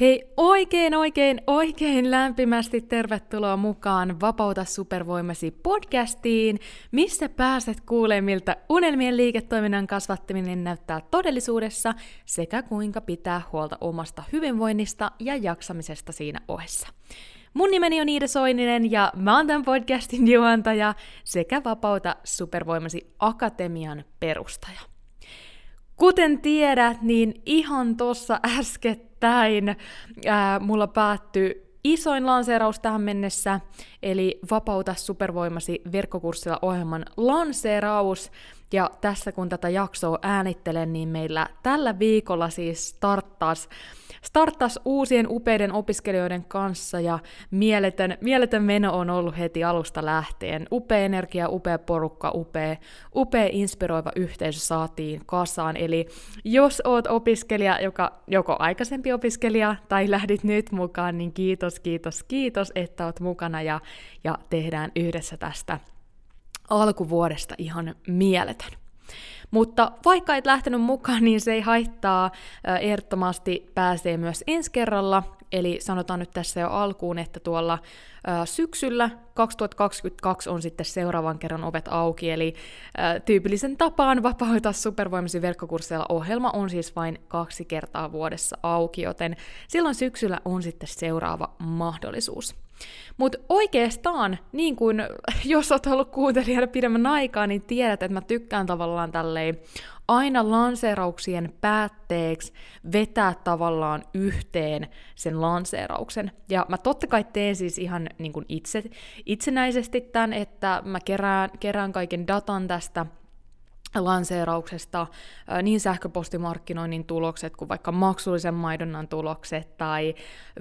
Hei oikein oikein oikein lämpimästi tervetuloa mukaan Vapauta supervoimasi podcastiin, missä pääset kuulemaan miltä unelmien liiketoiminnan kasvattaminen näyttää todellisuudessa sekä kuinka pitää huolta omasta hyvinvoinnista ja jaksamisesta siinä ohessa. Mun nimeni on Iida Soininen ja mä oon tämän podcastin juontaja sekä Vapauta supervoimasi akatemian perustaja. Kuten tiedät, niin ihan tossa äskettäin ää, mulla päättyi isoin lanseeraus tähän mennessä, eli Vapauta supervoimasi verkkokurssilla ohjelman lanseeraus. Ja tässä kun tätä jaksoa äänittelen, niin meillä tällä viikolla siis starttas starttas uusien upeiden opiskelijoiden kanssa ja mieletön, mieletön meno on ollut heti alusta lähtien. Upea energia, upea porukka, upea, upea inspiroiva yhteisö saatiin kasaan. Eli jos oot opiskelija, joka joko aikaisempi opiskelija tai lähdit nyt mukaan, niin kiitos, kiitos, kiitos, että oot mukana ja, ja tehdään yhdessä tästä alkuvuodesta ihan mieletön. Mutta vaikka et lähtenyt mukaan, niin se ei haittaa. Ehdottomasti pääsee myös ensi kerralla. Eli sanotaan nyt tässä jo alkuun, että tuolla syksyllä 2022 on sitten seuraavan kerran ovet auki, eli tyypillisen tapaan vapauta supervoimasi verkkokursseilla ohjelma on siis vain kaksi kertaa vuodessa auki, joten silloin syksyllä on sitten seuraava mahdollisuus. Mutta oikeastaan, niin kuin jos olet ollut kuuntelijana pidemmän aikaa, niin tiedät, että mä tykkään tavallaan tälleen aina lanseerauksien päätteeksi vetää tavallaan yhteen sen lanseerauksen. Ja mä totta kai teen siis ihan niin kuin itse, itsenäisesti tämän, että mä kerään, kerään kaiken datan tästä lanseerauksesta niin sähköpostimarkkinoinnin tulokset kuin vaikka maksullisen maidonnan tulokset tai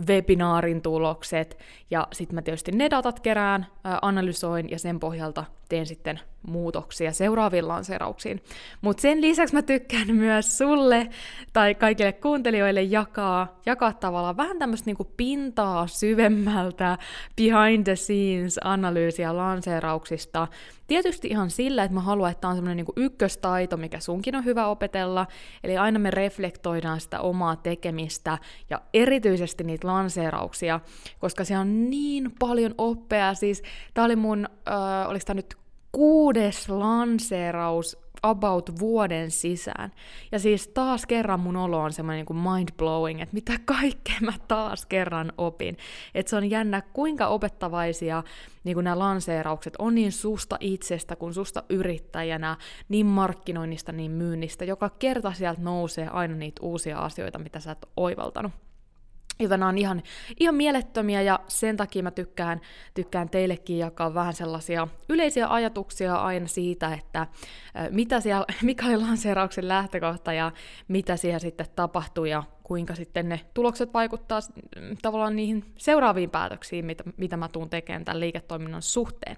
webinaarin tulokset. Ja sitten mä tietysti ne datat kerään, analysoin ja sen pohjalta teen sitten muutoksia seuraaviin lanseerauksiin. Mutta sen lisäksi mä tykkään myös sulle tai kaikille kuuntelijoille jakaa, jakaa tavallaan vähän tämmöistä niinku pintaa syvemmältä behind the scenes analyysiä lanseerauksista. Tietysti ihan sillä, että mä haluan, että tämä on semmoinen niinku ykköstaito, mikä sunkin on hyvä opetella. Eli aina me reflektoidaan sitä omaa tekemistä ja erityisesti niitä lanseerauksia, koska se on niin paljon oppea. Siis tää oli mun, äh, oliko tää nyt kuudes lanseeraus about vuoden sisään. Ja siis taas kerran mun olo on semmoinen niin mind-blowing, että mitä kaikkea mä taas kerran opin. Että se on jännä, kuinka opettavaisia niin kuin nämä lanseeraukset on niin susta itsestä kuin susta yrittäjänä, niin markkinoinnista, niin myynnistä. Joka kerta sieltä nousee aina niitä uusia asioita, mitä sä et oivaltanut. Joten nämä on ihan, ihan mielettömiä ja sen takia mä tykkään, tykkään teillekin jakaa vähän sellaisia yleisiä ajatuksia aina siitä, että mitä siellä, mikä oli lanseerauksen lähtökohta ja mitä siellä sitten tapahtuu. Ja kuinka sitten ne tulokset vaikuttaa tavallaan niihin seuraaviin päätöksiin, mitä, mitä mä tuun tekemään tämän liiketoiminnan suhteen.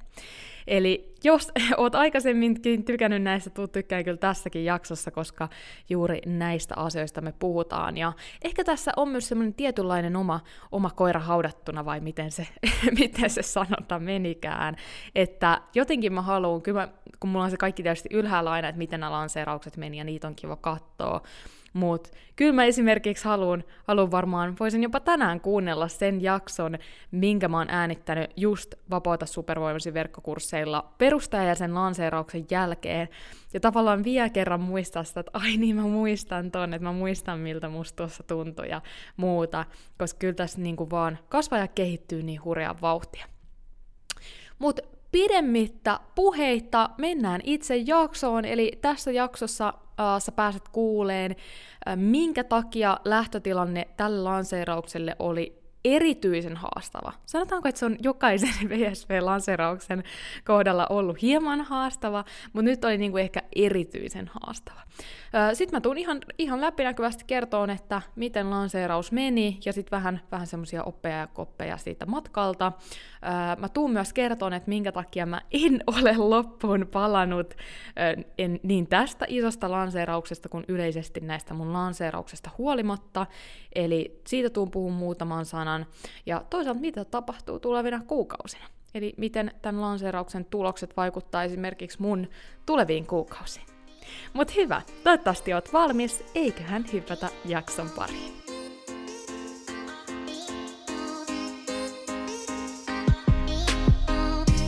Eli jos oot aikaisemminkin tykännyt näistä, tuu tykkää kyllä tässäkin jaksossa, koska juuri näistä asioista me puhutaan. Ja ehkä tässä on myös semmoinen tietynlainen oma, oma koira haudattuna, vai miten se, miten se sanota menikään. Että jotenkin mä haluan, kyllä mä, kun mulla on se kaikki tietysti ylhäällä aina, että miten nämä lanseeraukset meni, ja niitä on kiva katsoa, mutta kyllä mä esimerkiksi haluan, haluan varmaan, voisin jopa tänään kuunnella sen jakson, minkä mä oon äänittänyt just Vapaata supervoimasi verkkokursseilla perustaja ja sen lanseerauksen jälkeen. Ja tavallaan vielä kerran muistaa sitä, että ai niin mä muistan ton, että mä muistan miltä musta tuossa tuntui ja muuta, koska kyllä tässä niinku vaan kasvaa ja kehittyy niin hurjaa vauhtia. Mutta pidemmittä puheitta mennään itse jaksoon, eli tässä jaksossa äh, sä pääset kuuleen, äh, minkä takia lähtötilanne tälle lanseeraukselle oli erityisen haastava. Sanotaanko, että se on jokaisen VSV-lanseerauksen kohdalla ollut hieman haastava, mutta nyt oli niinku ehkä erityisen haastava. Sitten mä tuun ihan, ihan läpinäkyvästi kertoon, että miten lanseeraus meni, ja sitten vähän, vähän semmoisia oppeja ja koppeja siitä matkalta. Mä tuun myös kertoon, että minkä takia mä en ole loppuun palannut en, niin tästä isosta lanseerauksesta kuin yleisesti näistä mun lanseerauksesta huolimatta. Eli siitä tuun puhun muutaman sanan suuntaan ja toisaalta mitä tapahtuu tulevina kuukausina. Eli miten tämän lanseerauksen tulokset vaikuttaa esimerkiksi mun tuleviin kuukausiin. Mut hyvä, toivottavasti oot valmis, eiköhän hypätä jakson pariin.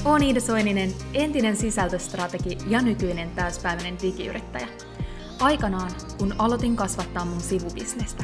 Olen Iida Soininen, entinen sisältöstrategi ja nykyinen täyspäiväinen digiyrittäjä. Aikanaan, kun aloitin kasvattaa mun sivubisnestä,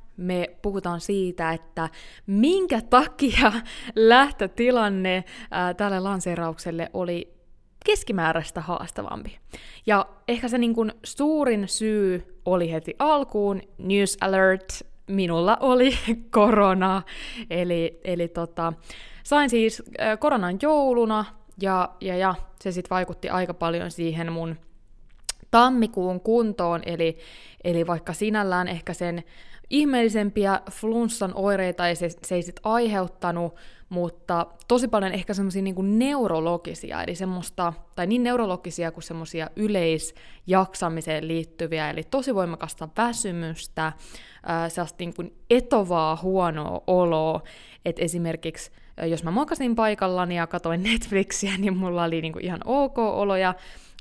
me puhutaan siitä, että minkä takia lähtötilanne ää, tälle lanseeraukselle oli keskimääräistä haastavampi. Ja ehkä se niin kuin suurin syy oli heti alkuun, news alert, minulla oli korona, eli, eli tota, sain siis äh, koronan jouluna, ja, ja, ja se sitten vaikutti aika paljon siihen mun tammikuun kuntoon, eli, eli vaikka sinällään ehkä sen ihmeellisempiä flunssan oireita ei se, se ei sit aiheuttanut, mutta tosi paljon ehkä semmoisia niin neurologisia, eli semmoista, tai niin neurologisia kuin semmoisia yleisjaksamiseen liittyviä, eli tosi voimakasta väsymystä, sellaista niin kuin etovaa huonoa oloa, että esimerkiksi jos mä makasin paikallani ja katoin Netflixiä, niin mulla oli niin kuin ihan ok olo ja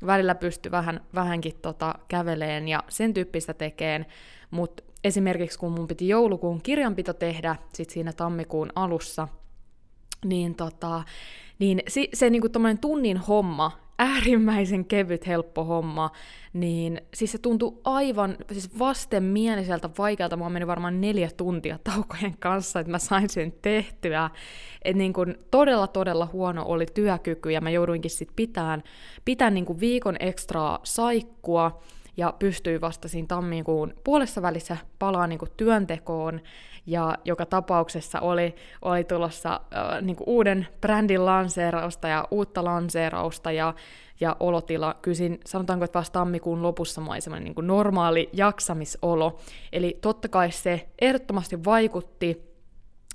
välillä pysty vähän, vähänkin tota käveleen ja sen tyyppistä tekeen, mutta esimerkiksi kun mun piti joulukuun kirjanpito tehdä sit siinä tammikuun alussa, niin, tota, niin se, se niinku tunnin homma, äärimmäisen kevyt, helppo homma, niin siis se tuntui aivan siis vastenmieliseltä vaikealta. Mä meni varmaan neljä tuntia taukojen kanssa, että mä sain sen tehtyä. Et niin kun todella, todella huono oli työkyky, ja mä jouduinkin sitten pitämään, pitämään niin viikon ekstraa saikkua, ja pystyi vasta siinä tammikuun puolessa välissä palaa niin kuin työntekoon, ja joka tapauksessa oli, oli tulossa äh, niin kuin uuden brändin lanseerausta ja uutta lanseerausta, ja, ja olotila, kysin, sanotaanko, että vasta tammikuun lopussa mä niin kuin normaali jaksamisolo, eli totta kai se ehdottomasti vaikutti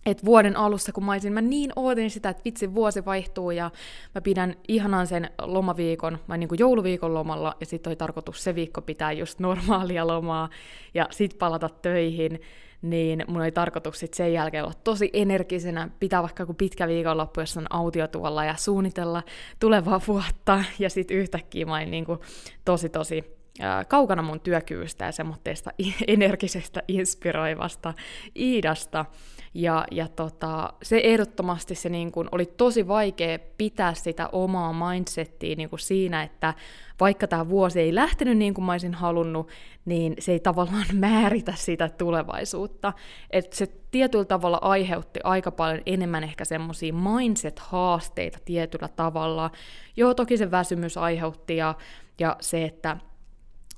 et vuoden alussa, kun mä, olisin, mä niin ootin sitä, että vitsi, vuosi vaihtuu ja mä pidän ihanan sen lomaviikon, mä niin kuin jouluviikon lomalla, ja sitten oli tarkoitus se viikko pitää just normaalia lomaa ja sitten palata töihin, niin mun oli tarkoitus sit sen jälkeen olla tosi energisenä, pitää vaikka joku pitkä viikonloppu jossain autiotuolla ja suunnitella tulevaa vuotta, ja sitten yhtäkkiä mä olin niin kuin tosi tosi kaukana mun työkyvystä ja semmoitteesta energisestä, inspiroivasta Iidasta. Ja, ja tota, se ehdottomasti se niin kun, oli tosi vaikea pitää sitä omaa mindsettiä niin siinä, että vaikka tämä vuosi ei lähtenyt niin kuin mä olisin halunnut, niin se ei tavallaan määritä sitä tulevaisuutta. Et se tietyllä tavalla aiheutti aika paljon enemmän ehkä semmoisia mindset-haasteita tietyllä tavalla. Joo, toki se väsymys aiheutti ja, ja se, että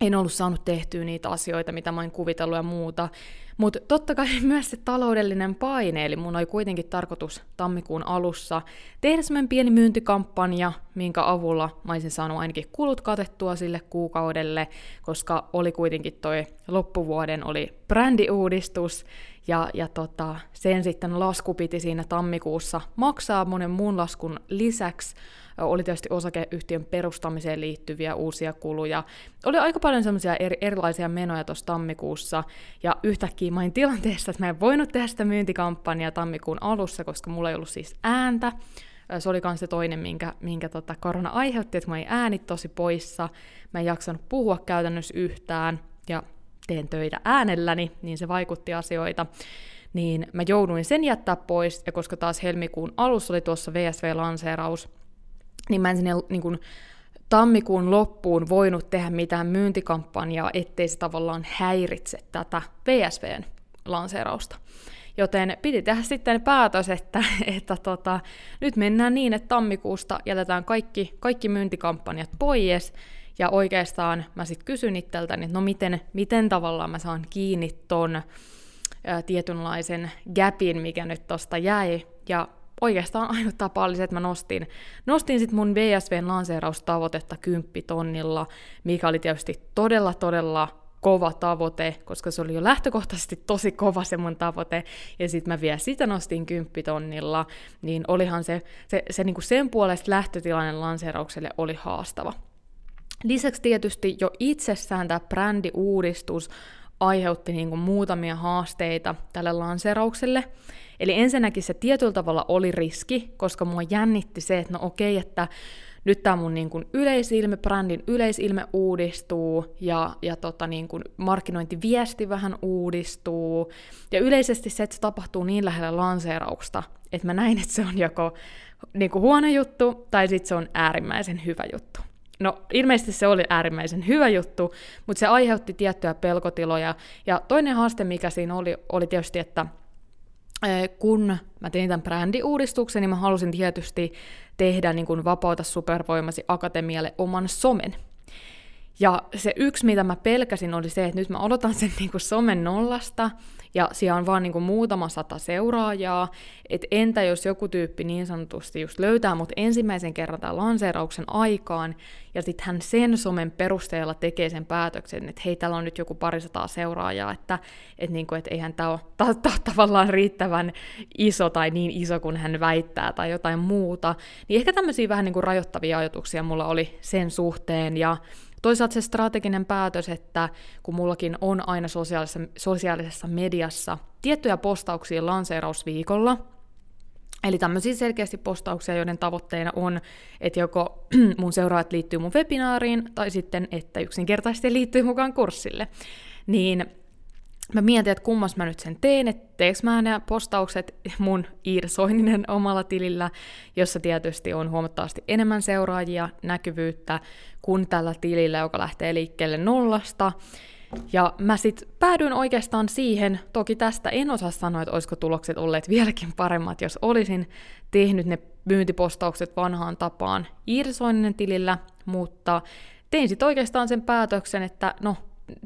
en ollut saanut tehtyä niitä asioita, mitä mä oon kuvitellut ja muuta. Mutta totta kai myös se taloudellinen paine, eli mun oli kuitenkin tarkoitus tammikuun alussa tehdä semmoinen pieni myyntikampanja, minkä avulla mä olisin saanut ainakin kulut katettua sille kuukaudelle, koska oli kuitenkin toi loppuvuoden oli brändiuudistus, ja, ja tota, sen sitten lasku piti siinä tammikuussa maksaa monen muun laskun lisäksi, oli tietysti osakeyhtiön perustamiseen liittyviä uusia kuluja. Oli aika paljon semmoisia eri, erilaisia menoja tuossa tammikuussa, ja yhtäkkiä mä olin tilanteessa, että mä en voinut tehdä sitä myyntikampanjaa tammikuun alussa, koska mulla ei ollut siis ääntä. Se oli myös se toinen, minkä, minkä tota korona aiheutti, että mä olin äänit tosi poissa, mä en jaksanut puhua käytännössä yhtään, ja teen töitä äänelläni, niin se vaikutti asioita niin mä jouduin sen jättää pois, ja koska taas helmikuun alussa oli tuossa VSV-lanseeraus, niin mä en sinne niin kuin, tammikuun loppuun voinut tehdä mitään myyntikampanjaa, ettei se tavallaan häiritse tätä VSVn lanseerausta. Joten piti tehdä sitten päätös, että, että tota, nyt mennään niin, että tammikuusta jätetään kaikki, kaikki myyntikampanjat pois, ja oikeastaan mä sitten kysyn itseltäni, että no miten, miten tavallaan mä saan kiinni ton ä, tietynlaisen gapin, mikä nyt tosta jäi, ja oikeastaan ainut tapa oli se, että mä nostin, nostin sit mun VSVn lanseeraustavoitetta kymppitonnilla, mikä oli tietysti todella, todella kova tavoite, koska se oli jo lähtökohtaisesti tosi kova se mun tavoite, ja sitten mä vielä sitä nostin kymppitonnilla, niin olihan se, se, se niinku sen puolesta lähtötilanne lanseeraukselle oli haastava. Lisäksi tietysti jo itsessään tämä brändiuudistus aiheutti niinku muutamia haasteita tälle lanseeraukselle. Eli ensinnäkin se tietyllä tavalla oli riski, koska mua jännitti se, että no okei, että nyt tämä mun niin kuin yleisilme, brändin yleisilme uudistuu ja, ja tota niin kuin markkinointiviesti vähän uudistuu. Ja yleisesti se, että se tapahtuu niin lähellä lanseerausta, että mä näin, että se on joko niin kuin huono juttu tai sitten se on äärimmäisen hyvä juttu. No ilmeisesti se oli äärimmäisen hyvä juttu, mutta se aiheutti tiettyjä pelkotiloja. Ja toinen haaste, mikä siinä oli, oli tietysti, että kun mä tein tämän brändiuudistuksen, niin mä halusin tietysti tehdä niin kuin Vapauta supervoimasi akatemialle oman somen. Ja se yksi, mitä mä pelkäsin, oli se, että nyt mä odotan sen niin kuin somen nollasta, ja siellä on vaan niin kuin muutama sata seuraajaa, että entä jos joku tyyppi niin sanotusti just löytää mut ensimmäisen kerran tämän lanseerauksen aikaan, ja sitten hän sen somen perusteella tekee sen päätöksen, että hei, täällä on nyt joku parisataa seuraajaa, että et niin kuin, et eihän tämä ole ta- ta- tavallaan riittävän iso tai niin iso kuin hän väittää tai jotain muuta, niin ehkä tämmöisiä vähän niin kuin rajoittavia ajatuksia mulla oli sen suhteen, ja Toisaalta se strateginen päätös, että kun mullakin on aina sosiaalisessa, sosiaalisessa mediassa tiettyjä postauksia lanseerausviikolla, Eli tämmöisiä selkeästi postauksia, joiden tavoitteena on, että joko mun seuraajat liittyy mun webinaariin, tai sitten, että yksinkertaisesti liittyy mukaan kurssille. Niin mä mietin, että kummas mä nyt sen teen, että teekö mä ne postaukset mun Iir Soininen omalla tilillä, jossa tietysti on huomattavasti enemmän seuraajia, näkyvyyttä kuin tällä tilillä, joka lähtee liikkeelle nollasta. Ja mä sit päädyin oikeastaan siihen, toki tästä en osaa sanoa, että olisiko tulokset olleet vieläkin paremmat, jos olisin tehnyt ne myyntipostaukset vanhaan tapaan Iir Soininen tilillä, mutta tein sitten oikeastaan sen päätöksen, että no,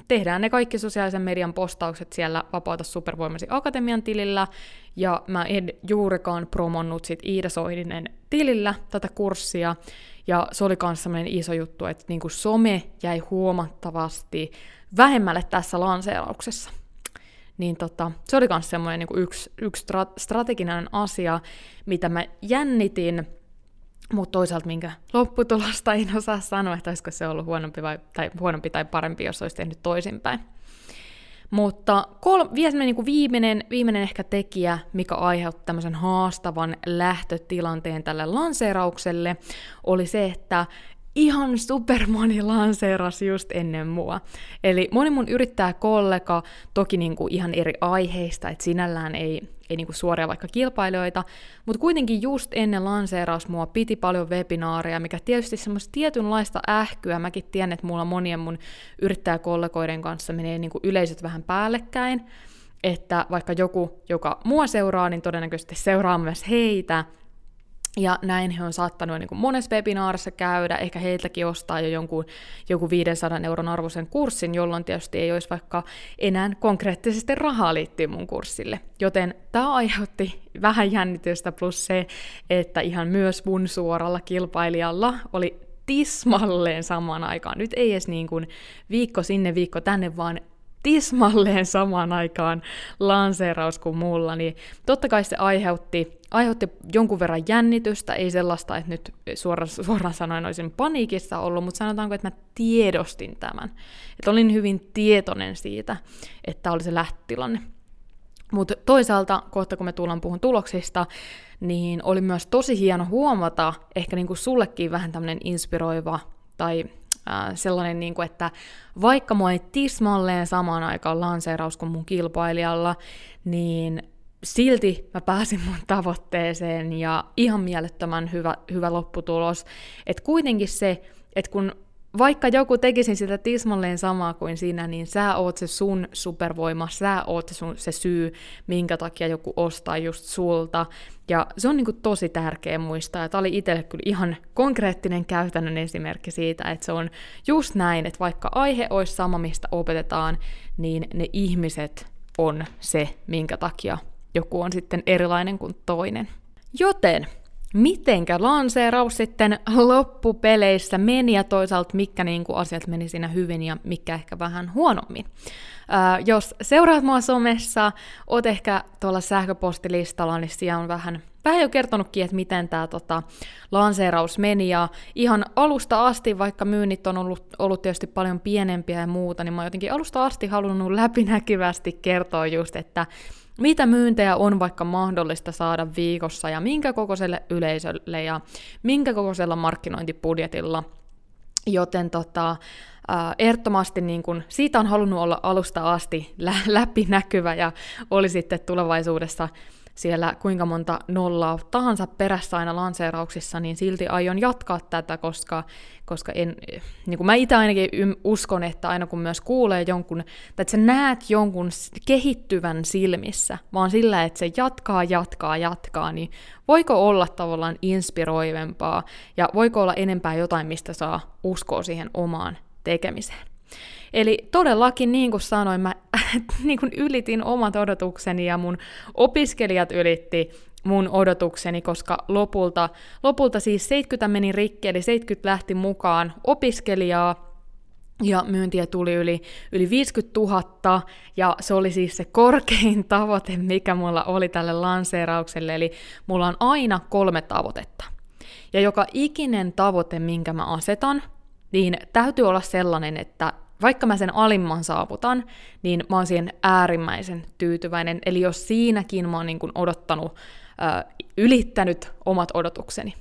tehdään ne kaikki sosiaalisen median postaukset siellä Vapauta supervoimasi akatemian tilillä, ja mä en juurikaan promonnut sit Iida Soininen tilillä tätä kurssia, ja se oli myös sellainen iso juttu, että niinku some jäi huomattavasti vähemmälle tässä lanseerauksessa. Niin tota, se oli myös semmoinen niinku yksi, yksi strateginen asia, mitä mä jännitin, mutta toisaalta minkä lopputulosta en osaa sanoa, että olisiko se ollut huonompi, vai, tai, huonompi tai parempi, jos olisi tehnyt toisinpäin. Mutta kol- niin viimeinen, viimeinen ehkä tekijä, mikä aiheutti tämmöisen haastavan lähtötilanteen tälle lanseeraukselle, oli se, että ihan supermoni lanseeras just ennen mua. Eli moni mun yrittää kollega, toki niinku ihan eri aiheista, että sinällään ei, ei niinku suoria vaikka kilpailijoita, mutta kuitenkin just ennen lanseeraus mua piti paljon webinaareja, mikä tietysti semmoista tietynlaista ähkyä. Mäkin tiedän, että mulla monien mun yrittäjäkollegoiden kanssa menee niinku yleisöt vähän päällekkäin, että vaikka joku, joka mua seuraa, niin todennäköisesti seuraa myös heitä, ja näin he on saattanut niin kuin monessa webinaarissa käydä, ehkä heiltäkin ostaa jo jonkun, joku 500 euron arvoisen kurssin, jolloin tietysti ei olisi vaikka enää konkreettisesti rahaa liittyy mun kurssille. Joten tämä aiheutti vähän jännitystä, plus se, että ihan myös mun suoralla kilpailijalla oli tismalleen samaan aikaan. Nyt ei edes niin kuin viikko sinne, viikko tänne, vaan tismalleen samaan aikaan lanseeraus kuin mulla, niin totta kai se aiheutti, aiheutti jonkun verran jännitystä, ei sellaista, että nyt suoraan, suoraan sanoen olisin paniikissa ollut, mutta sanotaanko, että mä tiedostin tämän. Että olin hyvin tietoinen siitä, että oli se lähtötilanne. Mutta toisaalta, kohta kun me tullaan puhun tuloksista, niin oli myös tosi hieno huomata, ehkä niin kuin sullekin vähän tämmöinen inspiroiva tai äh, sellainen, niin kuin, että vaikka mua ei tismalleen samaan aikaan lanseeraus kuin mun kilpailijalla, niin silti mä pääsin mun tavoitteeseen ja ihan mielettömän hyvä, hyvä lopputulos. Että kuitenkin se, että kun vaikka joku tekisi sitä tismalleen samaa kuin sinä, niin sä oot se sun supervoima, sä oot se, sun, se syy, minkä takia joku ostaa just sulta. Ja se on niinku tosi tärkeä muistaa, tämä oli itselle kyllä ihan konkreettinen käytännön esimerkki siitä, että se on just näin, että vaikka aihe olisi sama, mistä opetetaan, niin ne ihmiset on se, minkä takia joku on sitten erilainen kuin toinen. Joten mitenkä lanseeraus sitten loppupeleissä meni ja toisaalta mitkä niin kuin asiat meni siinä hyvin ja mikä ehkä vähän huonommin. Ää, jos seuraat mua somessa, oot ehkä tuolla sähköpostilistalla, niin siellä on vähän, vähän jo kertonutkin, että miten tämä tota, lanseeraus meni, ja ihan alusta asti, vaikka myynnit on ollut, ollut tietysti paljon pienempiä ja muuta, niin mä oon jotenkin alusta asti halunnut läpinäkyvästi kertoa just, että mitä myyntejä on vaikka mahdollista saada viikossa ja minkä kokoiselle yleisölle ja minkä kokoisella markkinointibudjetilla. Joten tota, äh, ehdottomasti niin kun, siitä on halunnut olla alusta asti lä- läpinäkyvä ja oli sitten tulevaisuudessa siellä kuinka monta nollaa tahansa perässä aina lanseerauksissa, niin silti aion jatkaa tätä, koska, koska en, niin kuin mä itse ainakin uskon, että aina kun myös kuulee jonkun, tai että sä näet jonkun kehittyvän silmissä, vaan sillä, että se jatkaa, jatkaa, jatkaa, niin voiko olla tavallaan inspiroivempaa, ja voiko olla enempää jotain, mistä saa uskoa siihen omaan tekemiseen. Eli todellakin, niin kuin sanoin, mä niin kuin ylitin omat odotukseni ja mun opiskelijat ylitti mun odotukseni, koska lopulta, lopulta siis 70 meni rikki, eli 70 lähti mukaan opiskelijaa, ja myyntiä tuli yli, yli 50 000, ja se oli siis se korkein tavoite, mikä mulla oli tälle lanseeraukselle, eli mulla on aina kolme tavoitetta. Ja joka ikinen tavoite, minkä mä asetan, niin täytyy olla sellainen, että vaikka mä sen alimman saavutan, niin mä oon siihen äärimmäisen tyytyväinen. Eli jos siinäkin mä oon niin kuin odottanut, ylittänyt omat odotukseni.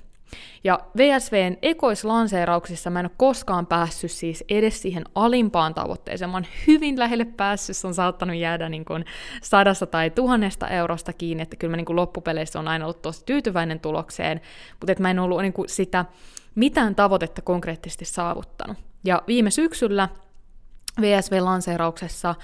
Ja VSVn ekoislanseerauksissa mä en ole koskaan päässyt siis edes siihen alimpaan tavoitteeseen. Mä oon hyvin lähelle päässyt, se on saattanut jäädä niin kuin sadasta tai tuhannesta eurosta kiinni, että kyllä mä niin kuin loppupeleissä on aina ollut tosi tyytyväinen tulokseen, mutta että mä en ollut niin kuin sitä mitään tavoitetta konkreettisesti saavuttanut. Ja viime syksyllä VSV-lanseerauksessa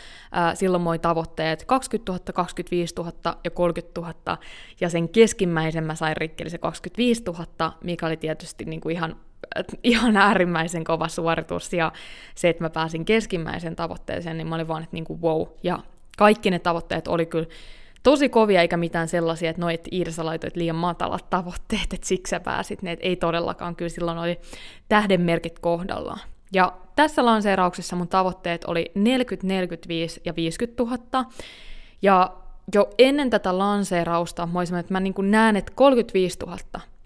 silloin moi tavoitteet 20 000, 25 000 ja 30 000, ja sen keskimmäisen mä sain rikki, eli se 25 000, mikä oli tietysti niin kuin ihan, ihan äärimmäisen kova suoritus, ja se, että mä pääsin keskimmäisen tavoitteeseen, niin mä olin vaan, että niin kuin wow, ja kaikki ne tavoitteet oli kyllä tosi kovia, eikä mitään sellaisia, että no, että Iirsa laitoit liian matalat tavoitteet, että siksi sä pääsit. Ne, että ei todellakaan, kyllä silloin oli tähdenmerkit kohdallaan. Ja tässä lanseerauksessa mun tavoitteet oli 40, 45 ja 50 000. Ja jo ennen tätä lanseerausta mä olisin, että mä niin näen, että 35 000,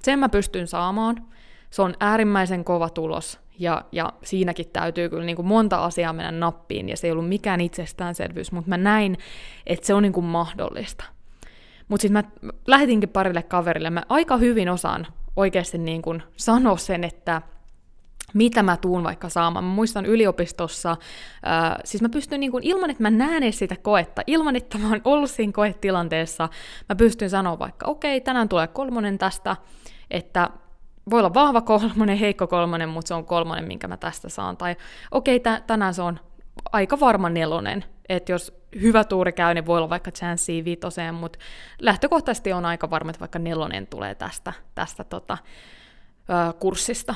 sen mä pystyn saamaan. Se on äärimmäisen kova tulos, ja, ja siinäkin täytyy kyllä niin kuin monta asiaa mennä nappiin, ja se ei ollut mikään itsestäänselvyys, mutta mä näin, että se on niin kuin mahdollista. Mutta sitten mä lähetinkin parille kaverille, mä aika hyvin osaan oikeasti niin kuin sanoa sen, että mitä mä tuun vaikka saamaan. Mä muistan yliopistossa, äh, siis mä pystyn niin kuin, ilman, että mä näen edes sitä koetta, ilman, että mä oon ollut siinä koetilanteessa, mä pystyn sanoa vaikka, okei, okay, tänään tulee kolmonen tästä, että voi olla vahva kolmonen, heikko kolmonen, mutta se on kolmonen, minkä mä tästä saan. Tai okei, okay, tänään se on aika varma nelonen, että jos hyvä tuuri käy, niin voi olla vaikka chanssi viitoseen, mutta lähtökohtaisesti on aika varma, että vaikka nelonen tulee tästä, tästä tota, ö, kurssista.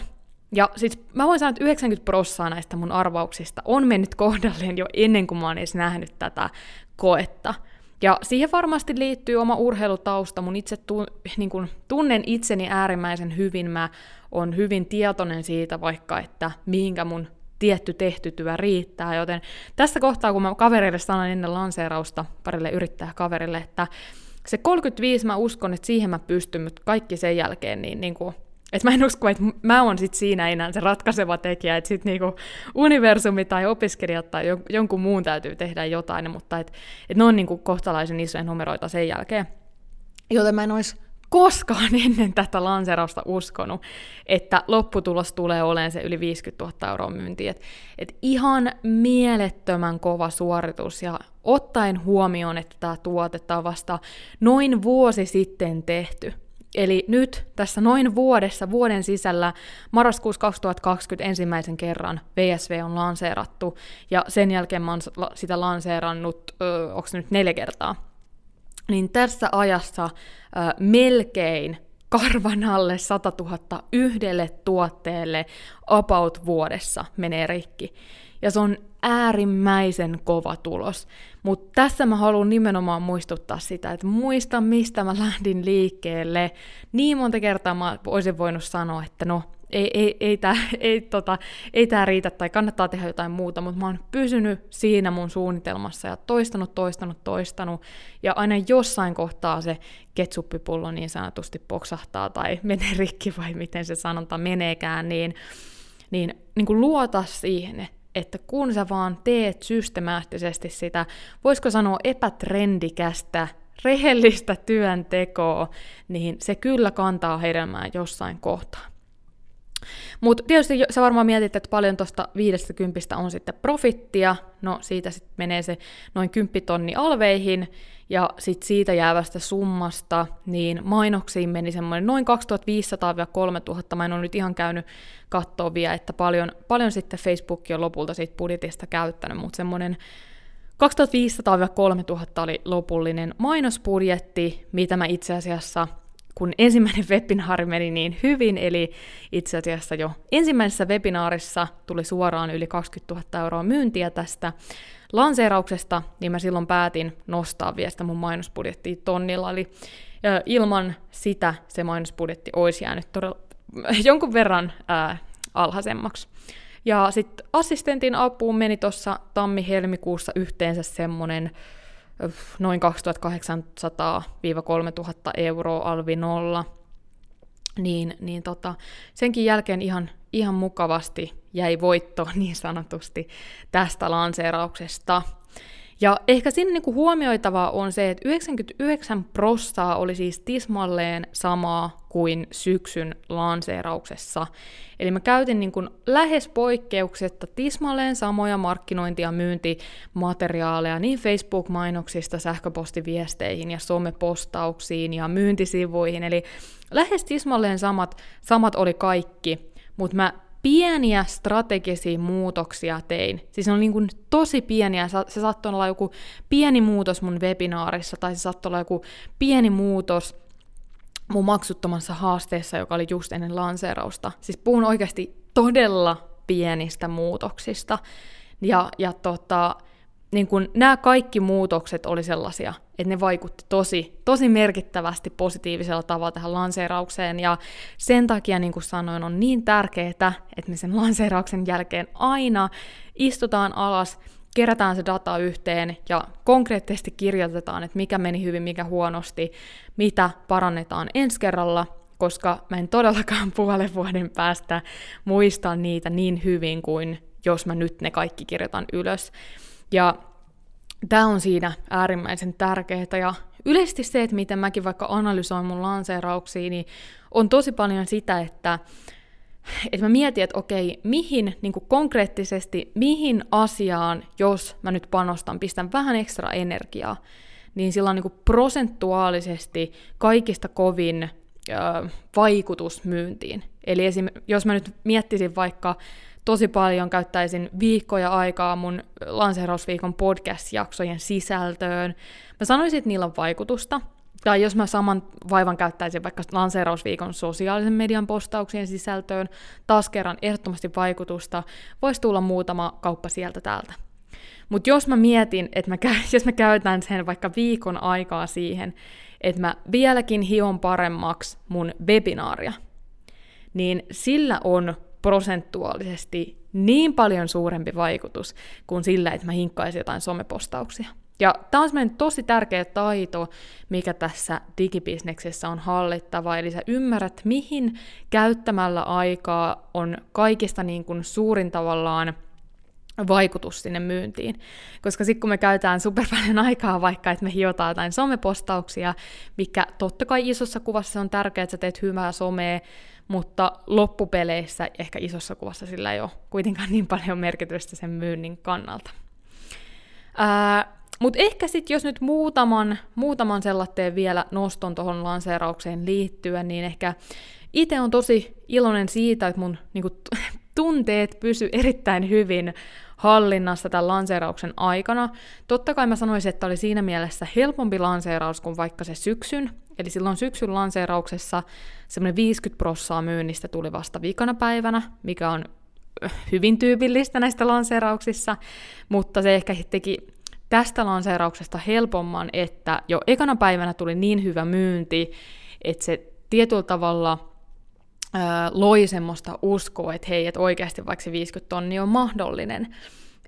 Ja siis mä voin sanoa, että 90 prosenttia näistä mun arvauksista on mennyt kohdalleen jo ennen kuin mä oon edes nähnyt tätä koetta. Ja siihen varmasti liittyy oma urheilutausta. Mun itse tu, niin kun, tunnen itseni äärimmäisen hyvin. Mä oon hyvin tietoinen siitä vaikka, että mihinkä mun tietty tehty työ riittää. Joten tässä kohtaa, kun mä kaverille sanoin ennen lanseerausta, parille yrittää kaverille, että se 35 mä uskon, että siihen mä pystyn, mutta kaikki sen jälkeen, niin, niin kuin, että mä en usko, että mä oon sit siinä enää se ratkaiseva tekijä, että sitten niinku universumi tai opiskelijat tai jonkun muun täytyy tehdä jotain, mutta että et ne on niinku kohtalaisen isoja numeroita sen jälkeen. Joten mä en olisi koskaan ennen tätä lanserausta uskonut, että lopputulos tulee olemaan se yli 50 000 euroa myyntiä. Et, et ihan mielettömän kova suoritus ja ottaen huomioon, että tämä tuote on vasta noin vuosi sitten tehty – Eli nyt tässä noin vuodessa, vuoden sisällä, marraskuussa 2020 ensimmäisen kerran VSV on lanseerattu, ja sen jälkeen mä oon sitä lanseerannut, onko nyt neljä kertaa. Niin tässä ajassa ö, melkein karvan alle 100 000 yhdelle tuotteelle about vuodessa menee rikki. Ja se on äärimmäisen kova tulos. Mutta tässä mä haluan nimenomaan muistuttaa sitä, että muista mistä mä lähdin liikkeelle. Niin monta kertaa mä olisin voinut sanoa, että no ei, ei, ei tämä ei, tota, ei tää riitä tai kannattaa tehdä jotain muuta, mutta mä oon pysynyt siinä mun suunnitelmassa ja toistanut, toistanut, toistanut, ja aina jossain kohtaa se ketsuppipullo niin sanotusti poksahtaa tai menee rikki vai miten se sanonta meneekään, niin, niin, niin kuin luota siihen, että kun sä vaan teet systemaattisesti sitä, voisiko sanoa epätrendikästä, rehellistä työntekoa, niin se kyllä kantaa hedelmää jossain kohtaa. Mutta tietysti sä varmaan mietit, että paljon tuosta 50 on sitten profittia, no siitä sitten menee se noin 10 tonni alveihin, ja sitten siitä jäävästä summasta, niin mainoksiin meni semmoinen noin 2500-3000, mä en ole nyt ihan käynyt katsoa vielä, että paljon, paljon sitten Facebook on lopulta siitä budjetista käyttänyt, mutta semmoinen 2500-3000 oli lopullinen mainosbudjetti, mitä mä itse asiassa kun ensimmäinen webinaari meni niin hyvin, eli itse asiassa jo ensimmäisessä webinaarissa tuli suoraan yli 20 000 euroa myyntiä tästä lanseerauksesta, niin mä silloin päätin nostaa vielä sitä mun mainosbudjettia tonnilla, eli ilman sitä se mainosbudjetti olisi jäänyt todella jonkun verran ää, alhaisemmaksi. Ja sitten assistentin apuun meni tuossa tammi-helmikuussa yhteensä semmoinen noin 2800-3000 euroa alvi nolla, niin, niin tota, senkin jälkeen ihan, ihan mukavasti jäi voitto niin sanotusti tästä lanseerauksesta. Ja ehkä siinä niinku huomioitavaa on se, että 99 prossaa oli siis tismalleen samaa kuin syksyn lanseerauksessa. Eli mä käytin niinku lähes poikkeuksetta tismalleen samoja markkinointi- ja myyntimateriaaleja niin Facebook-mainoksista sähköpostiviesteihin ja somepostauksiin ja myyntisivuihin. Eli lähes tismalleen samat, samat oli kaikki, mutta mä pieniä strategisia muutoksia tein. Siis ne on niin kuin tosi pieniä. Se saattoi olla joku pieni muutos mun webinaarissa, tai se saattoi olla joku pieni muutos mun maksuttomassa haasteessa, joka oli just ennen lanseerausta. Siis puhun oikeasti todella pienistä muutoksista. Ja, ja tota, niin kun nämä kaikki muutokset oli sellaisia, että ne vaikutti tosi, tosi merkittävästi positiivisella tavalla tähän lanseeraukseen, ja sen takia, niin kuin sanoin, on niin tärkeää, että me sen lanseerauksen jälkeen aina istutaan alas, kerätään se data yhteen ja konkreettisesti kirjoitetaan, että mikä meni hyvin, mikä huonosti, mitä parannetaan ensi kerralla, koska mä en todellakaan puolen vuoden päästä muista niitä niin hyvin kuin jos mä nyt ne kaikki kirjoitan ylös. Ja tämä on siinä äärimmäisen tärkeää. Ja yleisesti se, että miten mäkin vaikka analysoin mun lanseerauksia, niin on tosi paljon sitä, että, että mä mietin, että okei, mihin niin konkreettisesti, mihin asiaan, jos mä nyt panostan, pistän vähän ekstra energiaa, niin sillä on niin prosentuaalisesti kaikista kovin ö, vaikutus myyntiin. Eli esim, jos mä nyt miettisin vaikka tosi paljon käyttäisin viikkoja aikaa mun lanseerausviikon podcast-jaksojen sisältöön. Mä sanoisin, että niillä on vaikutusta. Tai jos mä saman vaivan käyttäisin vaikka lanseerausviikon sosiaalisen median postauksien sisältöön, taas kerran ehdottomasti vaikutusta, voisi tulla muutama kauppa sieltä täältä. Mutta jos mä mietin, että mä, jos mä käytän sen vaikka viikon aikaa siihen, että mä vieläkin hion paremmaksi mun webinaaria, niin sillä on prosentuaalisesti niin paljon suurempi vaikutus kuin sillä, että mä hinkkaisin jotain somepostauksia. Ja tämä on semmoinen tosi tärkeä taito, mikä tässä digibisneksessä on hallittava, eli sä ymmärrät, mihin käyttämällä aikaa on kaikista niin kuin suurin tavallaan vaikutus sinne myyntiin. Koska sitten kun me käytetään super paljon aikaa vaikka, että me hiotaan jotain somepostauksia, mikä totta kai isossa kuvassa on tärkeää, että sä teet hyvää somea, mutta loppupeleissä ehkä isossa kuvassa sillä ei ole kuitenkaan niin paljon merkitystä sen myynnin kannalta. mutta ehkä sitten, jos nyt muutaman, muutaman sellaisen vielä noston tuohon lanseeraukseen liittyen, niin ehkä itse on tosi iloinen siitä, että mun niinku, tunteet pysy erittäin hyvin hallinnassa tämän lanseerauksen aikana. Totta kai mä sanoisin, että oli siinä mielessä helpompi lanseeraus kuin vaikka se syksyn. Eli silloin syksyn lanseerauksessa semmoinen 50 prossaa myynnistä tuli vasta viikana päivänä, mikä on hyvin tyypillistä näistä lanseerauksissa, mutta se ehkä teki tästä lanseerauksesta helpomman, että jo ekana päivänä tuli niin hyvä myynti, että se tietyllä tavalla loi semmoista uskoa, että hei, että oikeasti vaikka se 50 tonnia on mahdollinen.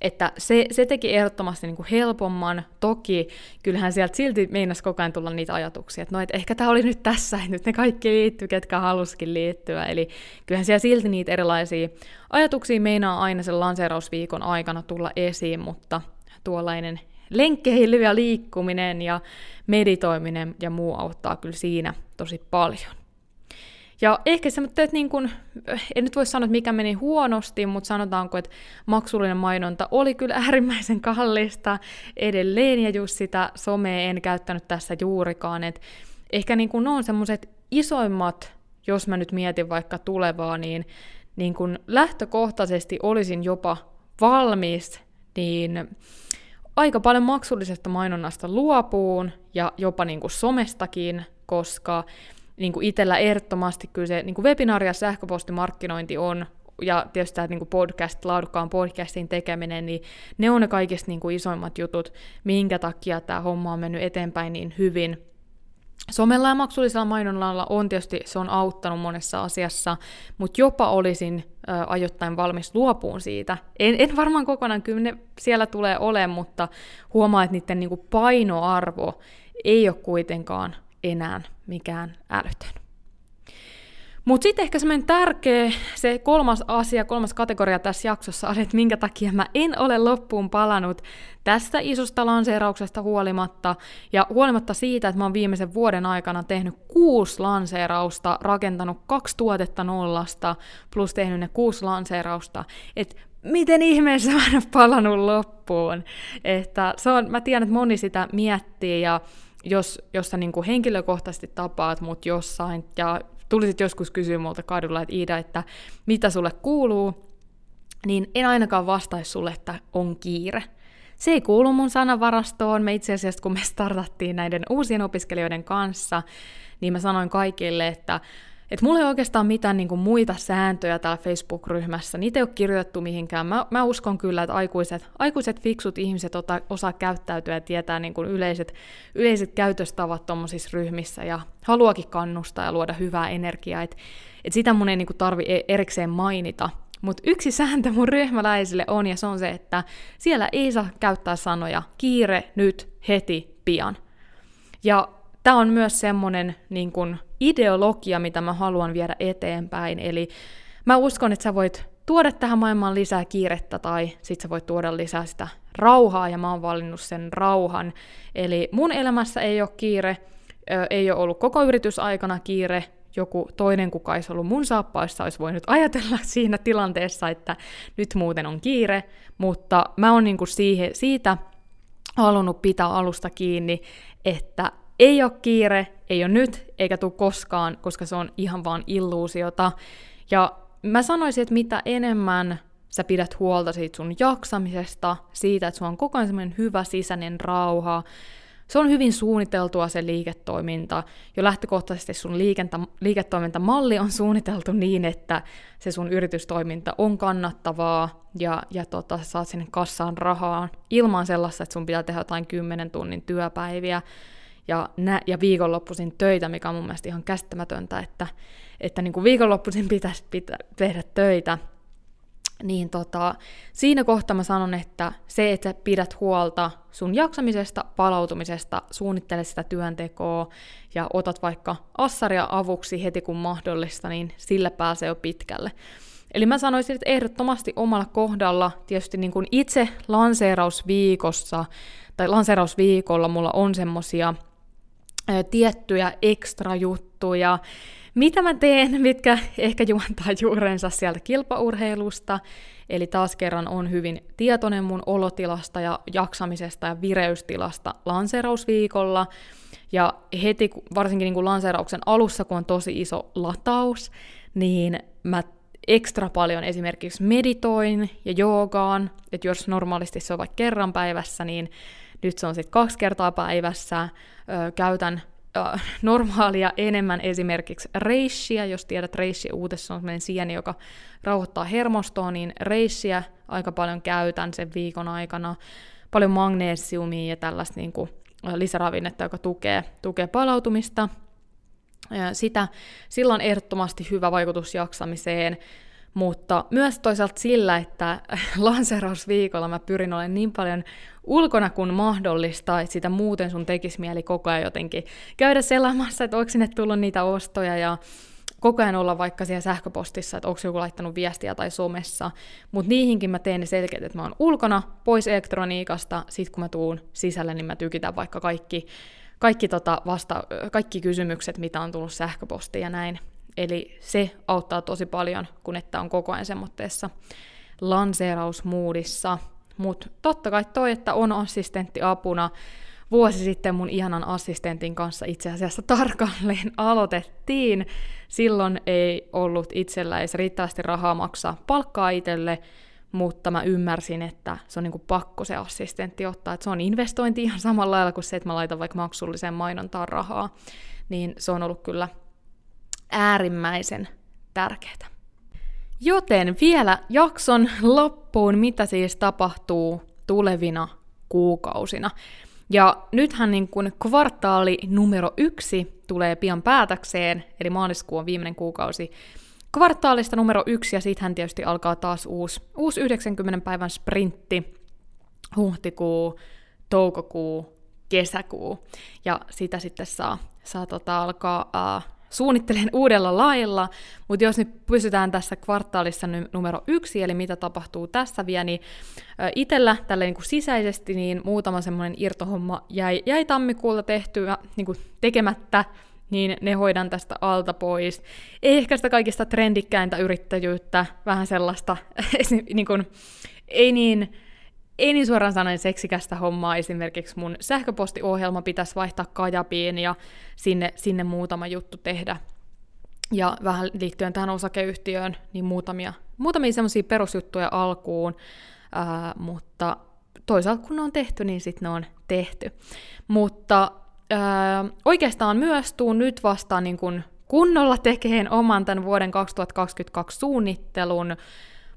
Että se, se teki ehdottomasti niin kuin helpomman. Toki kyllähän sieltä silti meinasi koko ajan tulla niitä ajatuksia, että no, että ehkä tämä oli nyt tässä, että nyt ne kaikki liittyy, ketkä halusikin liittyä. Eli kyllähän siellä silti niitä erilaisia ajatuksia meinaa aina sen lanseerausviikon aikana tulla esiin, mutta tuollainen lenkkeily ja liikkuminen ja meditoiminen ja muu auttaa kyllä siinä tosi paljon. Ja ehkä se, että niin kun, en nyt voi sanoa, että mikä meni huonosti, mutta sanotaanko, että maksullinen mainonta oli kyllä äärimmäisen kallista edelleen, ja just sitä somea en käyttänyt tässä juurikaan. Et ehkä niin kun on semmoiset isoimmat, jos mä nyt mietin vaikka tulevaa, niin, niin kun lähtökohtaisesti olisin jopa valmis, niin aika paljon maksullisesta mainonnasta luopuun ja jopa niin kuin somestakin, koska niin kuin itsellä ehdottomasti kyllä se niin kuin webinaari- ja sähköpostimarkkinointi on, ja tietysti tämä niin kuin podcast, laadukkaan podcastin tekeminen, niin ne on ne kaikista niin kuin isoimmat jutut, minkä takia tämä homma on mennyt eteenpäin niin hyvin. Somella ja maksullisella mainonnalla on tietysti, se on auttanut monessa asiassa, mutta jopa olisin ö, ajoittain valmis luopuun siitä. En, en varmaan kokonaan, kyllä ne siellä tulee olemaan, mutta huomaa, että niiden niin kuin painoarvo ei ole kuitenkaan enää mikään älytön. Mutta sitten ehkä semmoinen tärkeä, se kolmas asia, kolmas kategoria tässä jaksossa on, että minkä takia mä en ole loppuun palannut tästä isosta lanseerauksesta huolimatta, ja huolimatta siitä, että mä oon viimeisen vuoden aikana tehnyt kuusi lanseerausta, rakentanut kaksi tuotetta nollasta, plus tehnyt ne kuusi lanseerausta, että miten ihmeessä mä en ole palannut loppuun. Että se on, mä tiedän, että moni sitä miettii, ja jos, jos sä niin kuin henkilökohtaisesti tapaat mut jossain ja tulisit joskus kysyä multa kadulla, että Iida, että mitä sulle kuuluu, niin en ainakaan vastaisi sulle, että on kiire. Se ei kuulu mun sanavarastoon. Me itse asiassa, kun me startattiin näiden uusien opiskelijoiden kanssa, niin mä sanoin kaikille, että et mulla ei oikeastaan mitään niinku muita sääntöjä täällä Facebook-ryhmässä, niitä ei ole kirjoitettu mihinkään. Mä, mä uskon kyllä, että aikuiset, aikuiset fiksut ihmiset ota, osaa käyttäytyä ja tietää niinku yleiset, yleiset käytöstavat tuommoisissa ryhmissä ja haluakin kannustaa ja luoda hyvää energiaa. Et, et sitä mun ei niinku tarvi e- erikseen mainita. Mutta yksi sääntö mun ryhmäläisille on, ja se on se, että siellä ei saa käyttää sanoja kiire, nyt, heti, pian. Ja tämä on myös semmoinen niin kun, ideologia, mitä mä haluan viedä eteenpäin. Eli mä uskon, että sä voit tuoda tähän maailmaan lisää kiirettä tai sit sä voit tuoda lisää sitä rauhaa ja mä oon valinnut sen rauhan. Eli mun elämässä ei ole kiire, ei ole ollut koko yritysaikana kiire, joku toinen, kuka olisi ollut mun saappaissa, olisi voinut ajatella siinä tilanteessa, että nyt muuten on kiire, mutta mä oon niinku siihen, siitä halunnut pitää alusta kiinni, että ei ole kiire, ei ole nyt, eikä tule koskaan, koska se on ihan vaan illuusiota. Ja mä sanoisin, että mitä enemmän sä pidät huolta siitä sun jaksamisesta, siitä, että sulla on koko ajan semmoinen hyvä sisäinen rauha, se on hyvin suunniteltua se liiketoiminta. Jo lähtökohtaisesti sun liikenta, liiketoimintamalli on suunniteltu niin, että se sun yritystoiminta on kannattavaa ja, ja tota, saat sinne kassaan rahaa ilman sellaista, että sun pitää tehdä jotain 10 tunnin työpäiviä ja, nä- ja viikonloppuisin töitä, mikä on mun mielestä ihan käsittämätöntä, että, että niin kuin viikonloppuisin pitäisi pitä- tehdä töitä. Niin tota, siinä kohtaa mä sanon, että se, että sä pidät huolta sun jaksamisesta, palautumisesta, suunnittele sitä työntekoa ja otat vaikka assaria avuksi heti kun mahdollista, niin sillä pääsee jo pitkälle. Eli mä sanoisin, että ehdottomasti omalla kohdalla, tietysti niin kuin itse lanseerausviikossa tai lanseerausviikolla mulla on semmosia tiettyjä ekstra juttuja, mitä mä teen, mitkä ehkä juontaa juurensa sieltä kilpaurheilusta, eli taas kerran on hyvin tietoinen mun olotilasta ja jaksamisesta ja vireystilasta lanseerausviikolla, ja heti, varsinkin niin kuin lanseerauksen alussa, kun on tosi iso lataus, niin mä ekstra paljon esimerkiksi meditoin ja joogaan, että jos normaalisti se on vaikka kerran päivässä, niin nyt se on sitten kaksi kertaa päivässä, ö, käytän äh, normaalia enemmän esimerkiksi reissiä, jos tiedät reissiä uutessa on sellainen sieni, joka rauhoittaa hermostoa, niin reissiä aika paljon käytän sen viikon aikana, paljon magneesiumia ja tällaista niin kuin, lisäravinnetta, joka tukee, tukee palautumista. Sitä, sillä on ehdottomasti hyvä vaikutus jaksamiseen, mutta myös toisaalta sillä, että lanserausviikolla mä pyrin olemaan niin paljon ulkona kuin mahdollista, että sitä muuten sun tekisi mieli koko ajan jotenkin käydä sellaamassa, että onko sinne tullut niitä ostoja ja koko ajan olla vaikka siellä sähköpostissa, että onko joku laittanut viestiä tai somessa, mutta niihinkin mä teen ne selkeät, että mä oon ulkona, pois elektroniikasta, sit kun mä tuun sisälle, niin mä tykitän vaikka kaikki, kaikki, tota vasta, kaikki kysymykset, mitä on tullut sähköpostiin ja näin. Eli se auttaa tosi paljon, kun että on koko ajan semmoitteessa lanseerausmuudissa. Mutta totta kai toi, että on assistentti apuna, vuosi sitten mun ihanan assistentin kanssa itse asiassa tarkalleen aloitettiin. Silloin ei ollut itsellä edes riittävästi rahaa maksaa palkkaa itselle, mutta mä ymmärsin, että se on niinku pakko se assistentti ottaa, että se on investointi ihan samalla lailla kuin se, että mä laitan vaikka maksulliseen mainontaan rahaa, niin se on ollut kyllä äärimmäisen tärkeää. Joten vielä jakson loppuun, mitä siis tapahtuu tulevina kuukausina. Ja nythän niin kuin kvartaali numero yksi tulee pian päätökseen, eli maaliskuu on viimeinen kuukausi kvartaalista numero yksi, ja sittenhän tietysti alkaa taas uusi, uusi 90 päivän sprintti, huhtikuu, toukokuu, kesäkuu, ja sitä sitten saa, saa tota alkaa uh, suunnittelen uudella lailla, mutta jos nyt pysytään tässä kvartaalissa numero yksi, eli mitä tapahtuu tässä vielä, niin itsellä tälle niin kuin sisäisesti niin muutama semmoinen irtohomma jäi, jäi tammikuulla tehtyä niin kuin tekemättä, niin ne hoidan tästä alta pois. Ei ehkä sitä kaikista trendikkäintä yrittäjyyttä, vähän sellaista, niin kuin, ei niin ei niin suoraan sanoen seksikästä hommaa, esimerkiksi mun sähköpostiohjelma pitäisi vaihtaa kajapiin ja sinne, sinne muutama juttu tehdä. Ja vähän liittyen tähän osakeyhtiöön, niin muutamia, muutamia semmoisia perusjuttuja alkuun, ää, mutta toisaalta kun ne on tehty, niin sitten ne on tehty. Mutta ää, oikeastaan myös tuun nyt vastaan niin kun kunnolla tekeen oman tämän vuoden 2022 suunnittelun,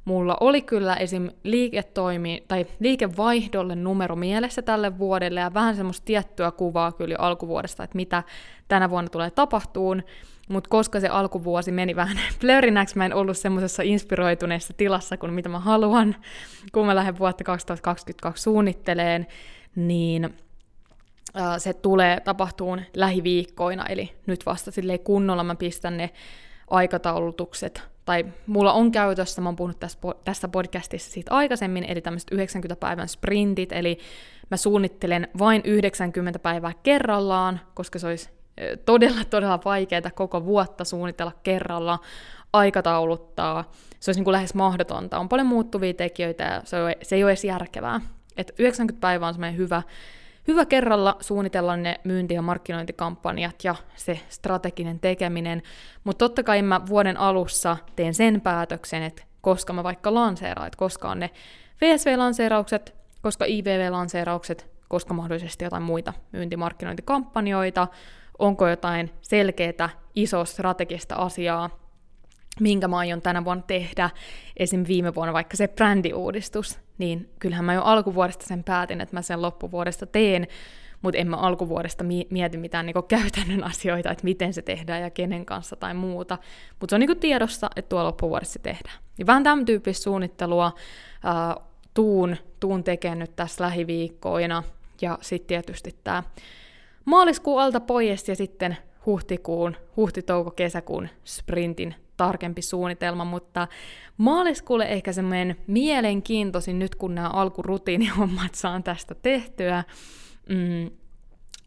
mulla oli kyllä esim. liiketoimi tai liikevaihdolle numero mielessä tälle vuodelle ja vähän semmoista tiettyä kuvaa kyllä alkuvuodesta, että mitä tänä vuonna tulee tapahtuun, mutta koska se alkuvuosi meni vähän blörinäksi, mä en ollut semmoisessa inspiroituneessa tilassa kuin mitä mä haluan, kun mä lähden vuotta 2022 suunnitteleen, niin se tulee tapahtuun lähiviikkoina, eli nyt vasta silleen kunnolla mä pistän ne aikataulutukset tai mulla on käytössä, mä oon puhunut tässä, podcastissa siitä aikaisemmin, eli tämmöiset 90 päivän sprintit, eli mä suunnittelen vain 90 päivää kerrallaan, koska se olisi todella, todella vaikeaa koko vuotta suunnitella kerralla, aikatauluttaa. Se olisi niin kuin lähes mahdotonta. On paljon muuttuvia tekijöitä ja se, se ei ole edes järkevää. Et 90 päivää on semmoinen hyvä, hyvä kerralla suunnitella ne myynti- ja markkinointikampanjat ja se strateginen tekeminen, mutta totta kai mä vuoden alussa teen sen päätöksen, että koska mä vaikka lanseeraan, että koska on ne VSV-lanseeraukset, koska IVV-lanseeraukset, koska mahdollisesti jotain muita myyntimarkkinointikampanjoita, onko jotain selkeää, iso strategista asiaa, minkä mä aion tänä vuonna tehdä, esim. viime vuonna vaikka se brändiuudistus, niin kyllähän mä jo alkuvuodesta sen päätin, että mä sen loppuvuodesta teen, mutta en mä alkuvuodesta mieti mitään niinku käytännön asioita, että miten se tehdään ja kenen kanssa tai muuta. Mutta se on niinku tiedossa, että tuo loppuvuodessa se tehdään. Ja vähän tämän tyyppistä suunnittelua ää, tuun, tuun tekemään nyt tässä lähiviikkoina. Ja sitten tietysti tämä maaliskuun alta pois ja sitten huhtikuun, huhti-touko-kesäkuun sprintin tarkempi suunnitelma, mutta maaliskuulle ehkä semmoinen mielenkiintoisin nyt, kun nämä alkurutiinihommat saan tästä tehtyä, mm,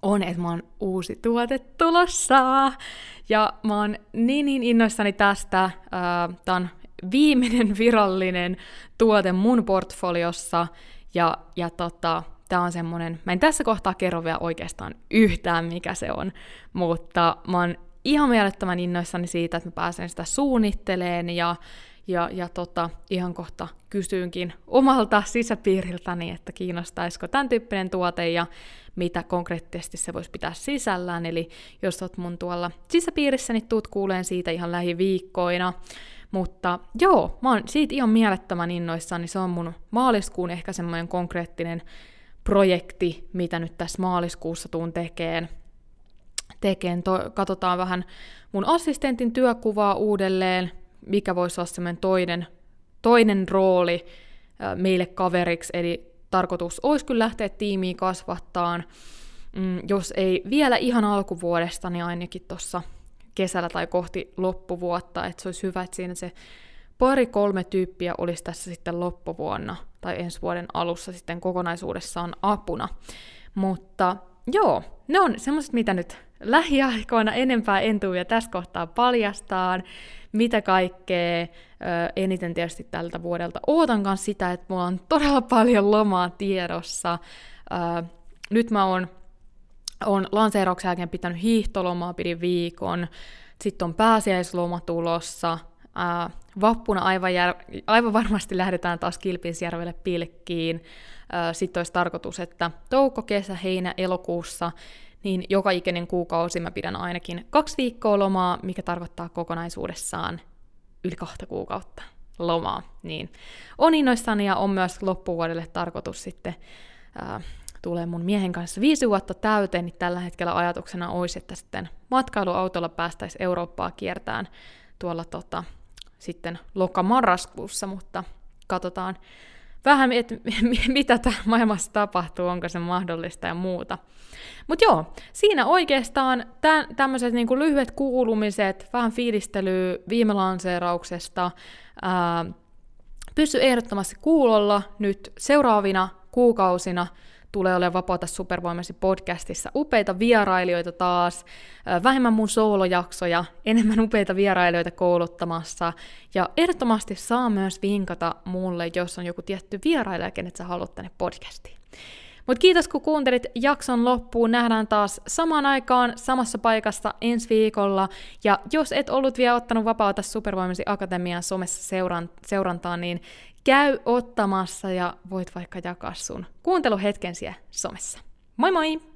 on, että mä oon uusi tuote tulossa. Ja mä oon niin, niin innoissani tästä. Tämä on viimeinen virallinen tuote mun portfoliossa. Ja, ja tota, tämä on semmonen, mä en tässä kohtaa kerro vielä oikeastaan yhtään mikä se on, mutta mä oon ihan mielettömän innoissani siitä, että mä pääsen sitä suunnitteleen ja, Ja, ja tota, ihan kohta kysyynkin omalta sisäpiiriltäni, että kiinnostaisiko tämän tyyppinen tuote ja mitä konkreettisesti se voisi pitää sisällään. Eli jos oot mun tuolla sisäpiirissä, niin tuut kuuleen siitä ihan lähiviikkoina. Mutta joo, mä oon siitä ihan mielettömän innoissaan, niin se on mun maaliskuun ehkä semmoinen konkreettinen projekti, mitä nyt tässä maaliskuussa tuun tekeen. Tekeen. To- katsotaan vähän mun assistentin työkuvaa uudelleen, mikä voisi olla semmoinen toinen, toinen rooli meille kaveriksi, eli tarkoitus olisi kyllä lähteä tiimiä kasvattaan, mm, jos ei vielä ihan alkuvuodesta, niin ainakin tuossa kesällä tai kohti loppuvuotta, että se olisi hyvä, että siinä se pari-kolme tyyppiä olisi tässä sitten loppuvuonna tai ensi vuoden alussa sitten kokonaisuudessaan apuna. Mutta joo, ne on semmoiset, mitä nyt lähiaikoina enempää en tuu ja tässä kohtaa paljastaan, mitä kaikkea. Eniten tietysti tältä vuodelta ootan kanssa sitä, että mulla on todella paljon lomaa tiedossa. Nyt mä oon on lanseerauksen jälkeen pitänyt hiihtolomaa, pidin viikon, sitten on pääsiäisloma tulossa, ää, vappuna aivan, jär, aivan varmasti lähdetään taas Kilpinsjärvelle pilkkiin, sitten olisi tarkoitus, että touko, kesä, heinä, elokuussa, niin joka ikinen kuukausi mä pidän ainakin kaksi viikkoa lomaa, mikä tarkoittaa kokonaisuudessaan yli kahta kuukautta lomaa. Niin on innoissani ja on myös loppuvuodelle tarkoitus sitten ää, tulee mun miehen kanssa viisi vuotta täyteen, niin tällä hetkellä ajatuksena olisi, että sitten matkailuautolla päästäisiin Eurooppaa kiertään tuolla tota, sitten loka-marraskuussa, mutta katsotaan vähän, että mitä tämä maailmassa tapahtuu, onko se mahdollista ja muuta. Mutta joo, siinä oikeastaan tämmöiset niinku lyhyet kuulumiset, vähän fiilistelyä viime lanseerauksesta, ää, pysy ehdottomasti kuulolla nyt seuraavina kuukausina, tulee olemaan Vapauta supervoimasi podcastissa upeita vierailijoita taas, vähemmän mun soolojaksoja, enemmän upeita vierailijoita kouluttamassa, ja ehdottomasti saa myös vinkata mulle, jos on joku tietty vierailija, kenet sä haluat tänne podcastiin. Mutta kiitos kun kuuntelit jakson loppuun. Nähdään taas samaan aikaan samassa paikassa ensi viikolla. Ja jos et ollut vielä ottanut Vapauta Supervoimasi Akatemian somessa seuran, seurantaan, niin käy ottamassa ja voit vaikka jakaa sun kuunteluhetken siellä somessa. Moi moi!